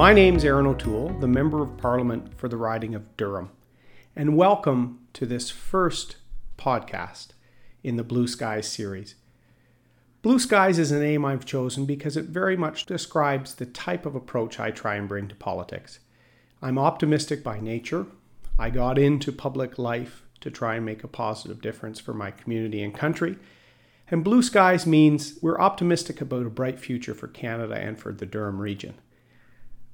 My name's Erin O'Toole, the Member of Parliament for the riding of Durham, and welcome to this first podcast in the Blue Skies series. Blue Skies is a name I've chosen because it very much describes the type of approach I try and bring to politics. I'm optimistic by nature. I got into public life to try and make a positive difference for my community and country. And blue skies means we're optimistic about a bright future for Canada and for the Durham region.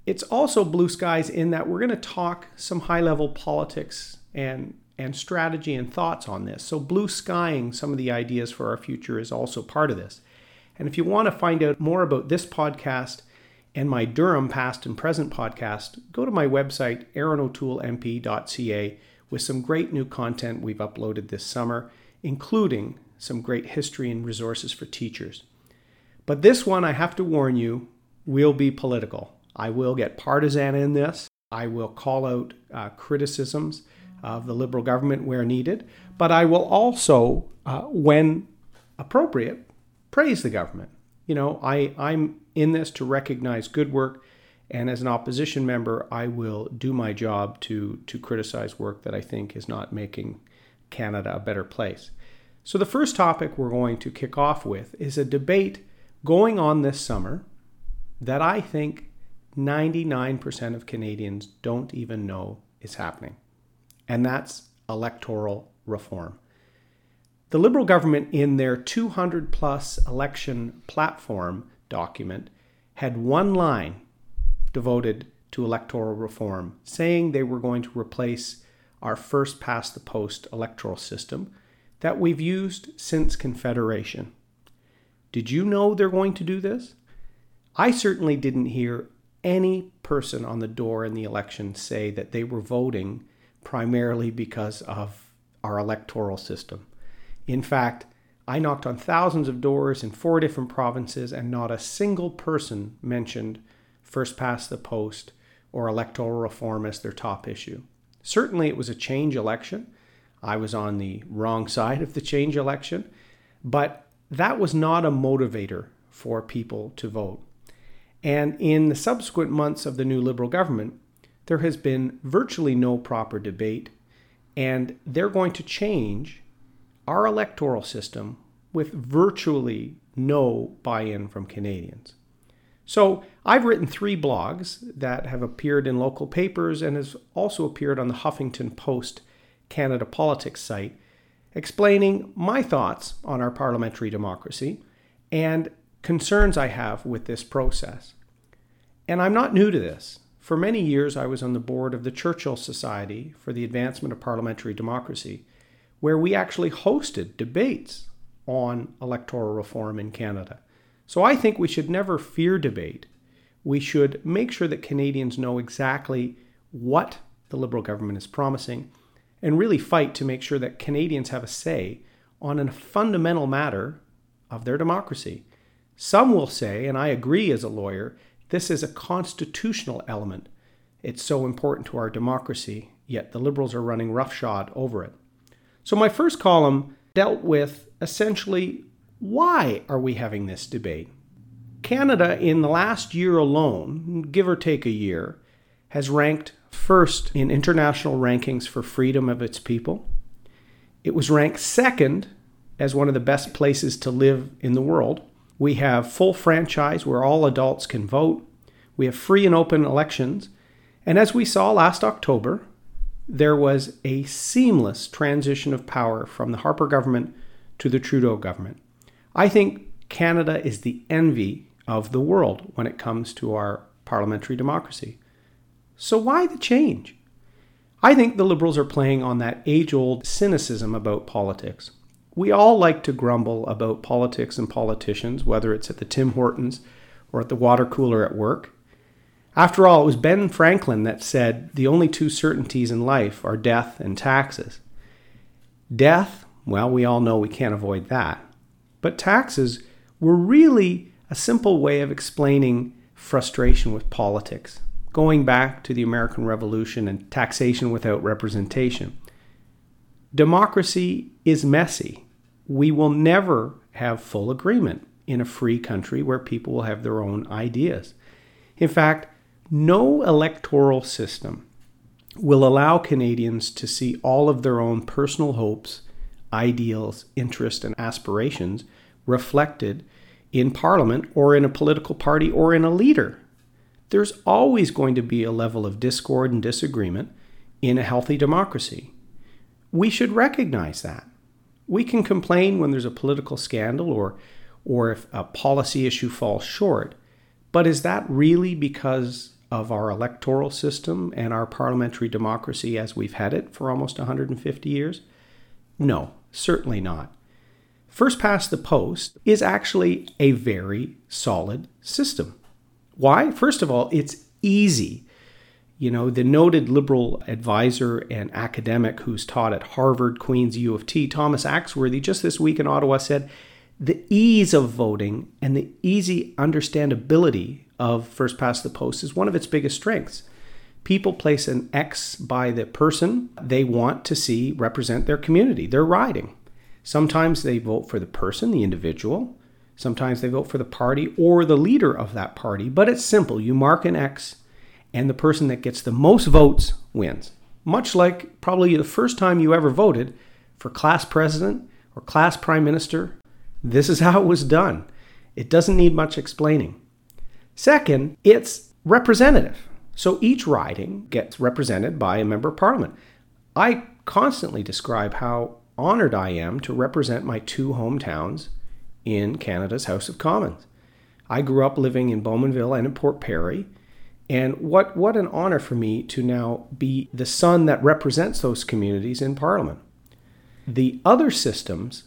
It's also blue skies in that we're going to talk some high level politics and, and strategy and thoughts on this. So, blue skying some of the ideas for our future is also part of this. And if you want to find out more about this podcast and my Durham past and present podcast, go to my website, erinotoolemp.ca, with some great new content we've uploaded this summer, including some great history and resources for teachers. But this one, I have to warn you, will be political. I will get partisan in this. I will call out uh, criticisms of the Liberal government where needed, but I will also, uh, when appropriate, praise the government. You know, I, I'm in this to recognize good work, and as an opposition member, I will do my job to, to criticize work that I think is not making Canada a better place. So, the first topic we're going to kick off with is a debate going on this summer that I think 99% of Canadians don't even know is happening, and that's electoral reform. The Liberal government, in their 200 plus election platform document, had one line devoted to electoral reform, saying they were going to replace our first past the post electoral system that we've used since Confederation. Did you know they're going to do this? I certainly didn't hear any person on the door in the election say that they were voting primarily because of our electoral system. In fact, I knocked on thousands of doors in four different provinces, and not a single person mentioned first past the post or electoral reform as their top issue. Certainly, it was a change election. I was on the wrong side of the change election, but that was not a motivator for people to vote. And in the subsequent months of the new Liberal government, there has been virtually no proper debate, and they're going to change our electoral system with virtually no buy in from Canadians. So, I've written three blogs that have appeared in local papers and has also appeared on the Huffington Post Canada Politics site, explaining my thoughts on our parliamentary democracy and concerns I have with this process. And I'm not new to this. For many years, I was on the board of the Churchill Society for the Advancement of Parliamentary Democracy, where we actually hosted debates on electoral reform in Canada. So I think we should never fear debate. We should make sure that Canadians know exactly what the Liberal government is promising and really fight to make sure that Canadians have a say on a fundamental matter of their democracy. Some will say, and I agree as a lawyer, this is a constitutional element. It's so important to our democracy, yet the Liberals are running roughshod over it. So, my first column dealt with essentially why are we having this debate? Canada, in the last year alone, give or take a year, has ranked first in international rankings for freedom of its people. It was ranked second as one of the best places to live in the world. We have full franchise where all adults can vote. We have free and open elections. And as we saw last October, there was a seamless transition of power from the Harper government to the Trudeau government. I think Canada is the envy of the world when it comes to our parliamentary democracy. So, why the change? I think the Liberals are playing on that age old cynicism about politics. We all like to grumble about politics and politicians, whether it's at the Tim Hortons or at the water cooler at work. After all, it was Ben Franklin that said the only two certainties in life are death and taxes. Death, well, we all know we can't avoid that. But taxes were really a simple way of explaining frustration with politics, going back to the American Revolution and taxation without representation. Democracy is messy. We will never have full agreement in a free country where people will have their own ideas. In fact, No electoral system will allow Canadians to see all of their own personal hopes, ideals, interests, and aspirations reflected in Parliament or in a political party or in a leader. There's always going to be a level of discord and disagreement in a healthy democracy. We should recognize that. We can complain when there's a political scandal or, or if a policy issue falls short, but is that really because of our electoral system and our parliamentary democracy as we've had it for almost 150 years? No, certainly not. First past the post is actually a very solid system. Why? First of all, it's easy. You know, the noted liberal advisor and academic who's taught at Harvard, Queen's, U of T, Thomas Axworthy, just this week in Ottawa said the ease of voting and the easy understandability of first past the post is one of its biggest strengths. People place an X by the person they want to see represent their community, their riding. Sometimes they vote for the person, the individual. Sometimes they vote for the party or the leader of that party. But it's simple. You mark an X, and the person that gets the most votes wins. Much like probably the first time you ever voted for class president or class prime minister. This is how it was done. It doesn't need much explaining. Second, it's representative. So each riding gets represented by a member of parliament. I constantly describe how honored I am to represent my two hometowns in Canada's House of Commons. I grew up living in Bowmanville and in Port Perry, and what, what an honor for me to now be the son that represents those communities in Parliament. The other systems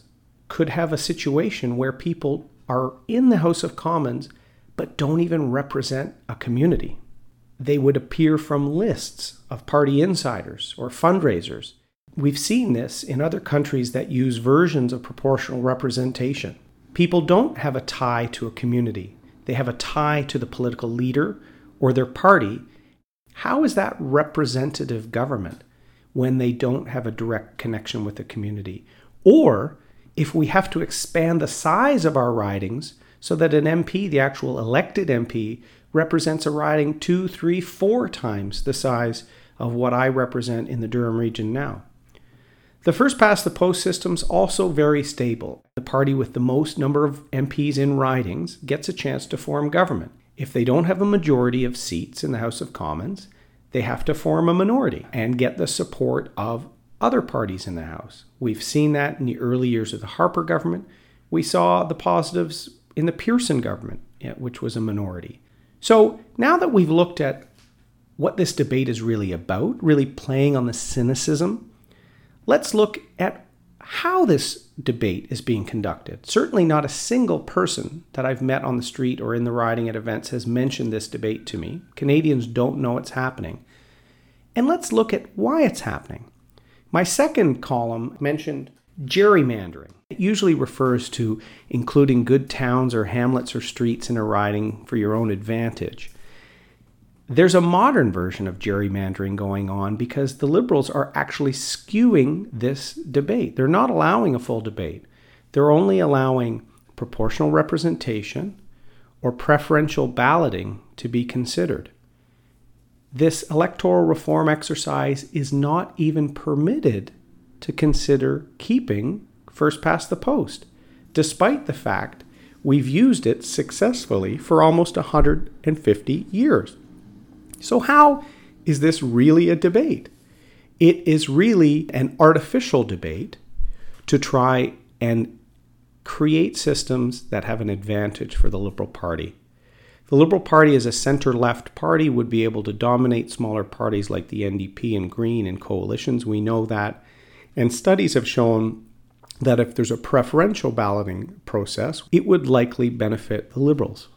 could have a situation where people are in the House of Commons but don't even represent a community. They would appear from lists of party insiders or fundraisers. We've seen this in other countries that use versions of proportional representation. People don't have a tie to a community, they have a tie to the political leader or their party. How is that representative government when they don't have a direct connection with the community? Or if we have to expand the size of our ridings so that an MP, the actual elected MP, represents a riding two, three, four times the size of what I represent in the Durham region now. The first past the post system's also very stable. The party with the most number of MPs in ridings gets a chance to form government. If they don't have a majority of seats in the House of Commons, they have to form a minority and get the support of other parties in the House. We've seen that in the early years of the Harper government. We saw the positives in the Pearson government, which was a minority. So now that we've looked at what this debate is really about, really playing on the cynicism, let's look at how this debate is being conducted. Certainly, not a single person that I've met on the street or in the riding at events has mentioned this debate to me. Canadians don't know it's happening. And let's look at why it's happening. My second column mentioned gerrymandering. It usually refers to including good towns or hamlets or streets in a riding for your own advantage. There's a modern version of gerrymandering going on because the Liberals are actually skewing this debate. They're not allowing a full debate, they're only allowing proportional representation or preferential balloting to be considered. This electoral reform exercise is not even permitted to consider keeping first past the post, despite the fact we've used it successfully for almost 150 years. So, how is this really a debate? It is really an artificial debate to try and create systems that have an advantage for the Liberal Party. The Liberal Party, as a center left party, would be able to dominate smaller parties like the NDP and Green in coalitions. We know that. And studies have shown that if there's a preferential balloting process, it would likely benefit the Liberals.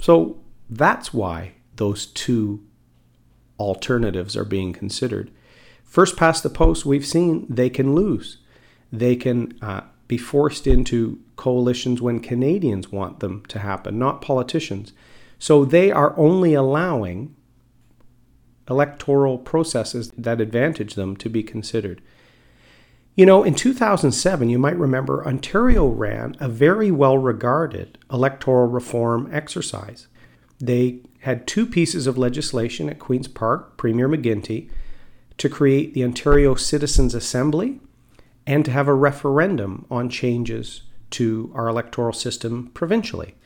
So that's why those two alternatives are being considered. First past the post, we've seen they can lose. They can uh, be forced into coalitions when Canadians want them to happen, not politicians. So they are only allowing electoral processes that advantage them to be considered. You know, in 2007, you might remember Ontario ran a very well regarded electoral reform exercise. they had two pieces of legislation at Queen's Park, Premier McGuinty, to create the Ontario Citizens Assembly and to have a referendum on changes to our electoral system provincially.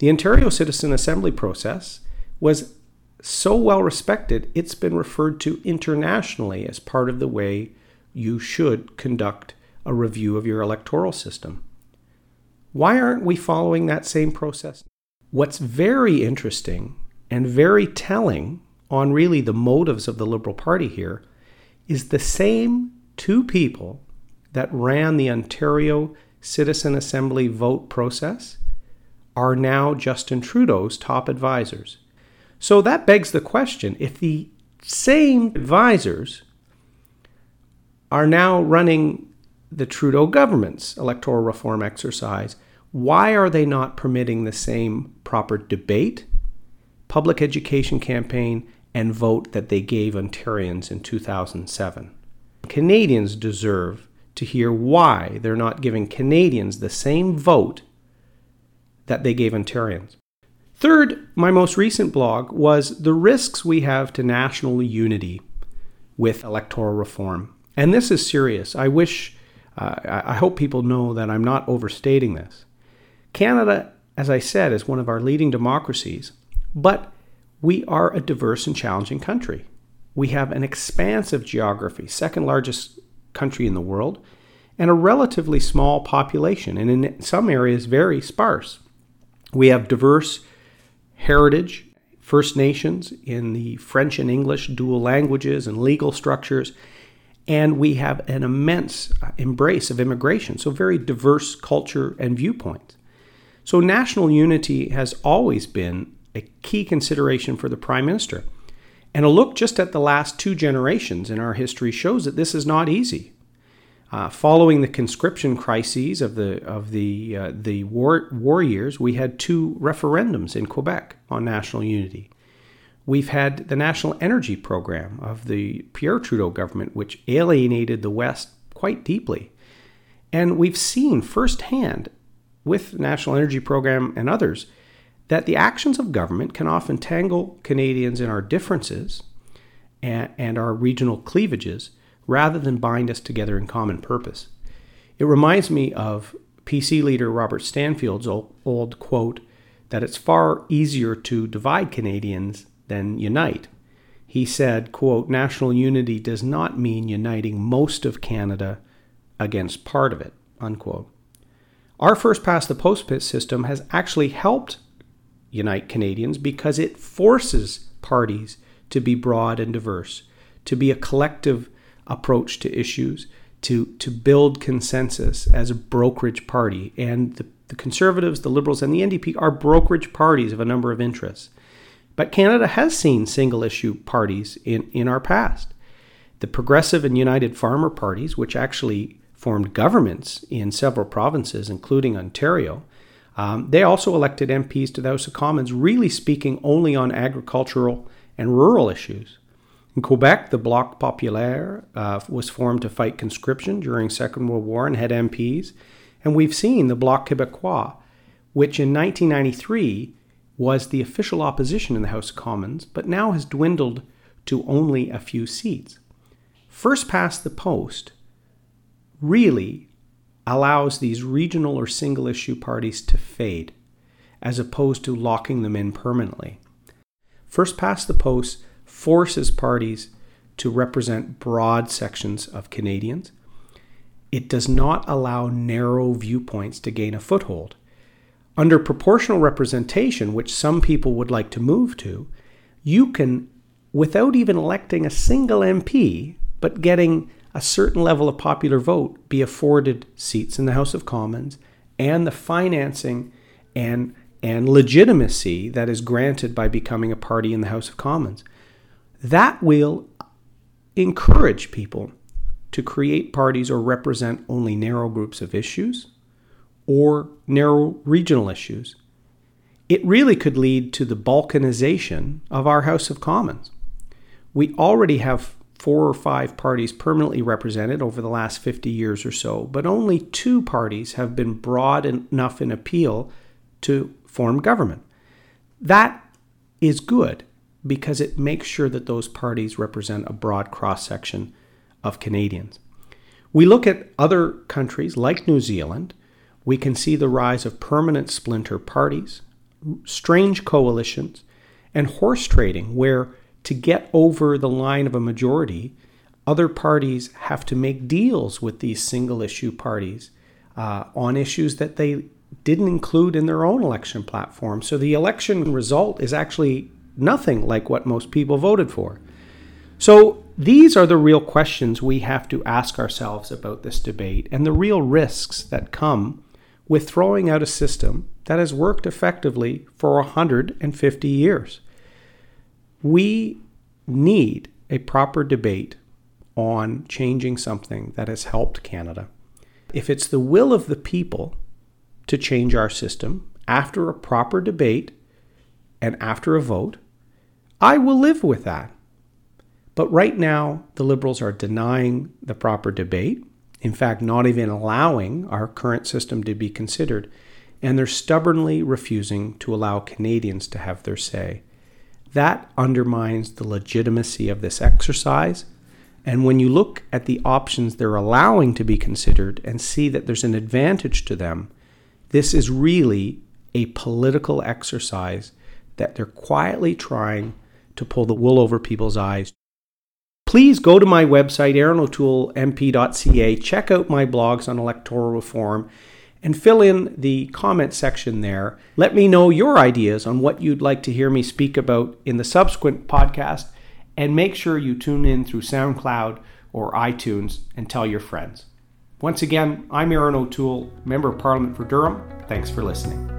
The Ontario Citizen Assembly process was so well respected, it's been referred to internationally as part of the way you should conduct a review of your electoral system. Why aren't we following that same process? What's very interesting and very telling on really the motives of the Liberal Party here is the same two people that ran the Ontario Citizen Assembly vote process are now Justin Trudeau's top advisors. So that begs the question if the same advisors are now running the Trudeau government's electoral reform exercise, why are they not permitting the same proper debate, public education campaign, and vote that they gave Ontarians in 2007? Canadians deserve to hear why they're not giving Canadians the same vote that they gave Ontarians. Third, my most recent blog was the risks we have to national unity with electoral reform. And this is serious. I wish, uh, I hope people know that I'm not overstating this. Canada, as I said, is one of our leading democracies, but we are a diverse and challenging country. We have an expansive geography, second largest country in the world, and a relatively small population, and in some areas, very sparse. We have diverse heritage, First Nations in the French and English dual languages and legal structures. And we have an immense uh, embrace of immigration, so very diverse culture and viewpoints. So, national unity has always been a key consideration for the Prime Minister. And a look just at the last two generations in our history shows that this is not easy. Uh, following the conscription crises of the of the uh, the war war years, we had two referendums in Quebec on national unity. We've had the national energy program of the Pierre Trudeau government, which alienated the West quite deeply, and we've seen firsthand with the national energy program and others that the actions of government can often tangle Canadians in our differences and, and our regional cleavages rather than bind us together in common purpose. It reminds me of PC leader Robert Stanfield's old, old quote that it's far easier to divide Canadians than unite. He said, quote, national unity does not mean uniting most of Canada against part of it, unquote. Our first past the post system has actually helped unite Canadians because it forces parties to be broad and diverse, to be a collective approach to issues to, to build consensus as a brokerage party. And the, the Conservatives, the Liberals, and the NDP are brokerage parties of a number of interests. But Canada has seen single issue parties in, in our past. The Progressive and United Farmer parties, which actually formed governments in several provinces, including Ontario, um, they also elected MPs to the House of Commons, really speaking only on agricultural and rural issues. In Quebec, the Bloc Populaire uh, was formed to fight conscription during Second World War and had MPs. And we've seen the Bloc Québécois, which in 1993 was the official opposition in the House of Commons, but now has dwindled to only a few seats. First past the post really allows these regional or single issue parties to fade, as opposed to locking them in permanently. First past the post forces parties to represent broad sections of Canadians. It does not allow narrow viewpoints to gain a foothold. Under proportional representation, which some people would like to move to, you can, without even electing a single MP, but getting a certain level of popular vote, be afforded seats in the House of Commons and the financing and, and legitimacy that is granted by becoming a party in the House of Commons that will encourage people to create parties or represent only narrow groups of issues or narrow regional issues. It really could lead to the balkanization of our House of Commons. We already have four or five parties permanently represented over the last 50 years or so, but only two parties have been broad enough in appeal to form government. That is good because it makes sure that those parties represent a broad cross section of Canadians. We look at other countries like New Zealand, we can see the rise of permanent splinter parties, strange coalitions, and horse trading, where to get over the line of a majority, other parties have to make deals with these single issue parties uh, on issues that they didn't include in their own election platform. So the election result is actually nothing like what most people voted for. So these are the real questions we have to ask ourselves about this debate and the real risks that come with throwing out a system that has worked effectively for 150 years. We need a proper debate on changing something that has helped Canada. If it's the will of the people to change our system after a proper debate and after a vote, I will live with that. But right now, the Liberals are denying the proper debate, in fact, not even allowing our current system to be considered, and they're stubbornly refusing to allow Canadians to have their say. That undermines the legitimacy of this exercise. And when you look at the options they're allowing to be considered and see that there's an advantage to them, this is really a political exercise that they're quietly trying to pull the wool over people's eyes. Please go to my website, erinotoolemp.ca, check out my blogs on electoral reform, and fill in the comment section there. Let me know your ideas on what you'd like to hear me speak about in the subsequent podcast, and make sure you tune in through SoundCloud or iTunes and tell your friends. Once again, I'm Erin O'Toole, Member of Parliament for Durham. Thanks for listening.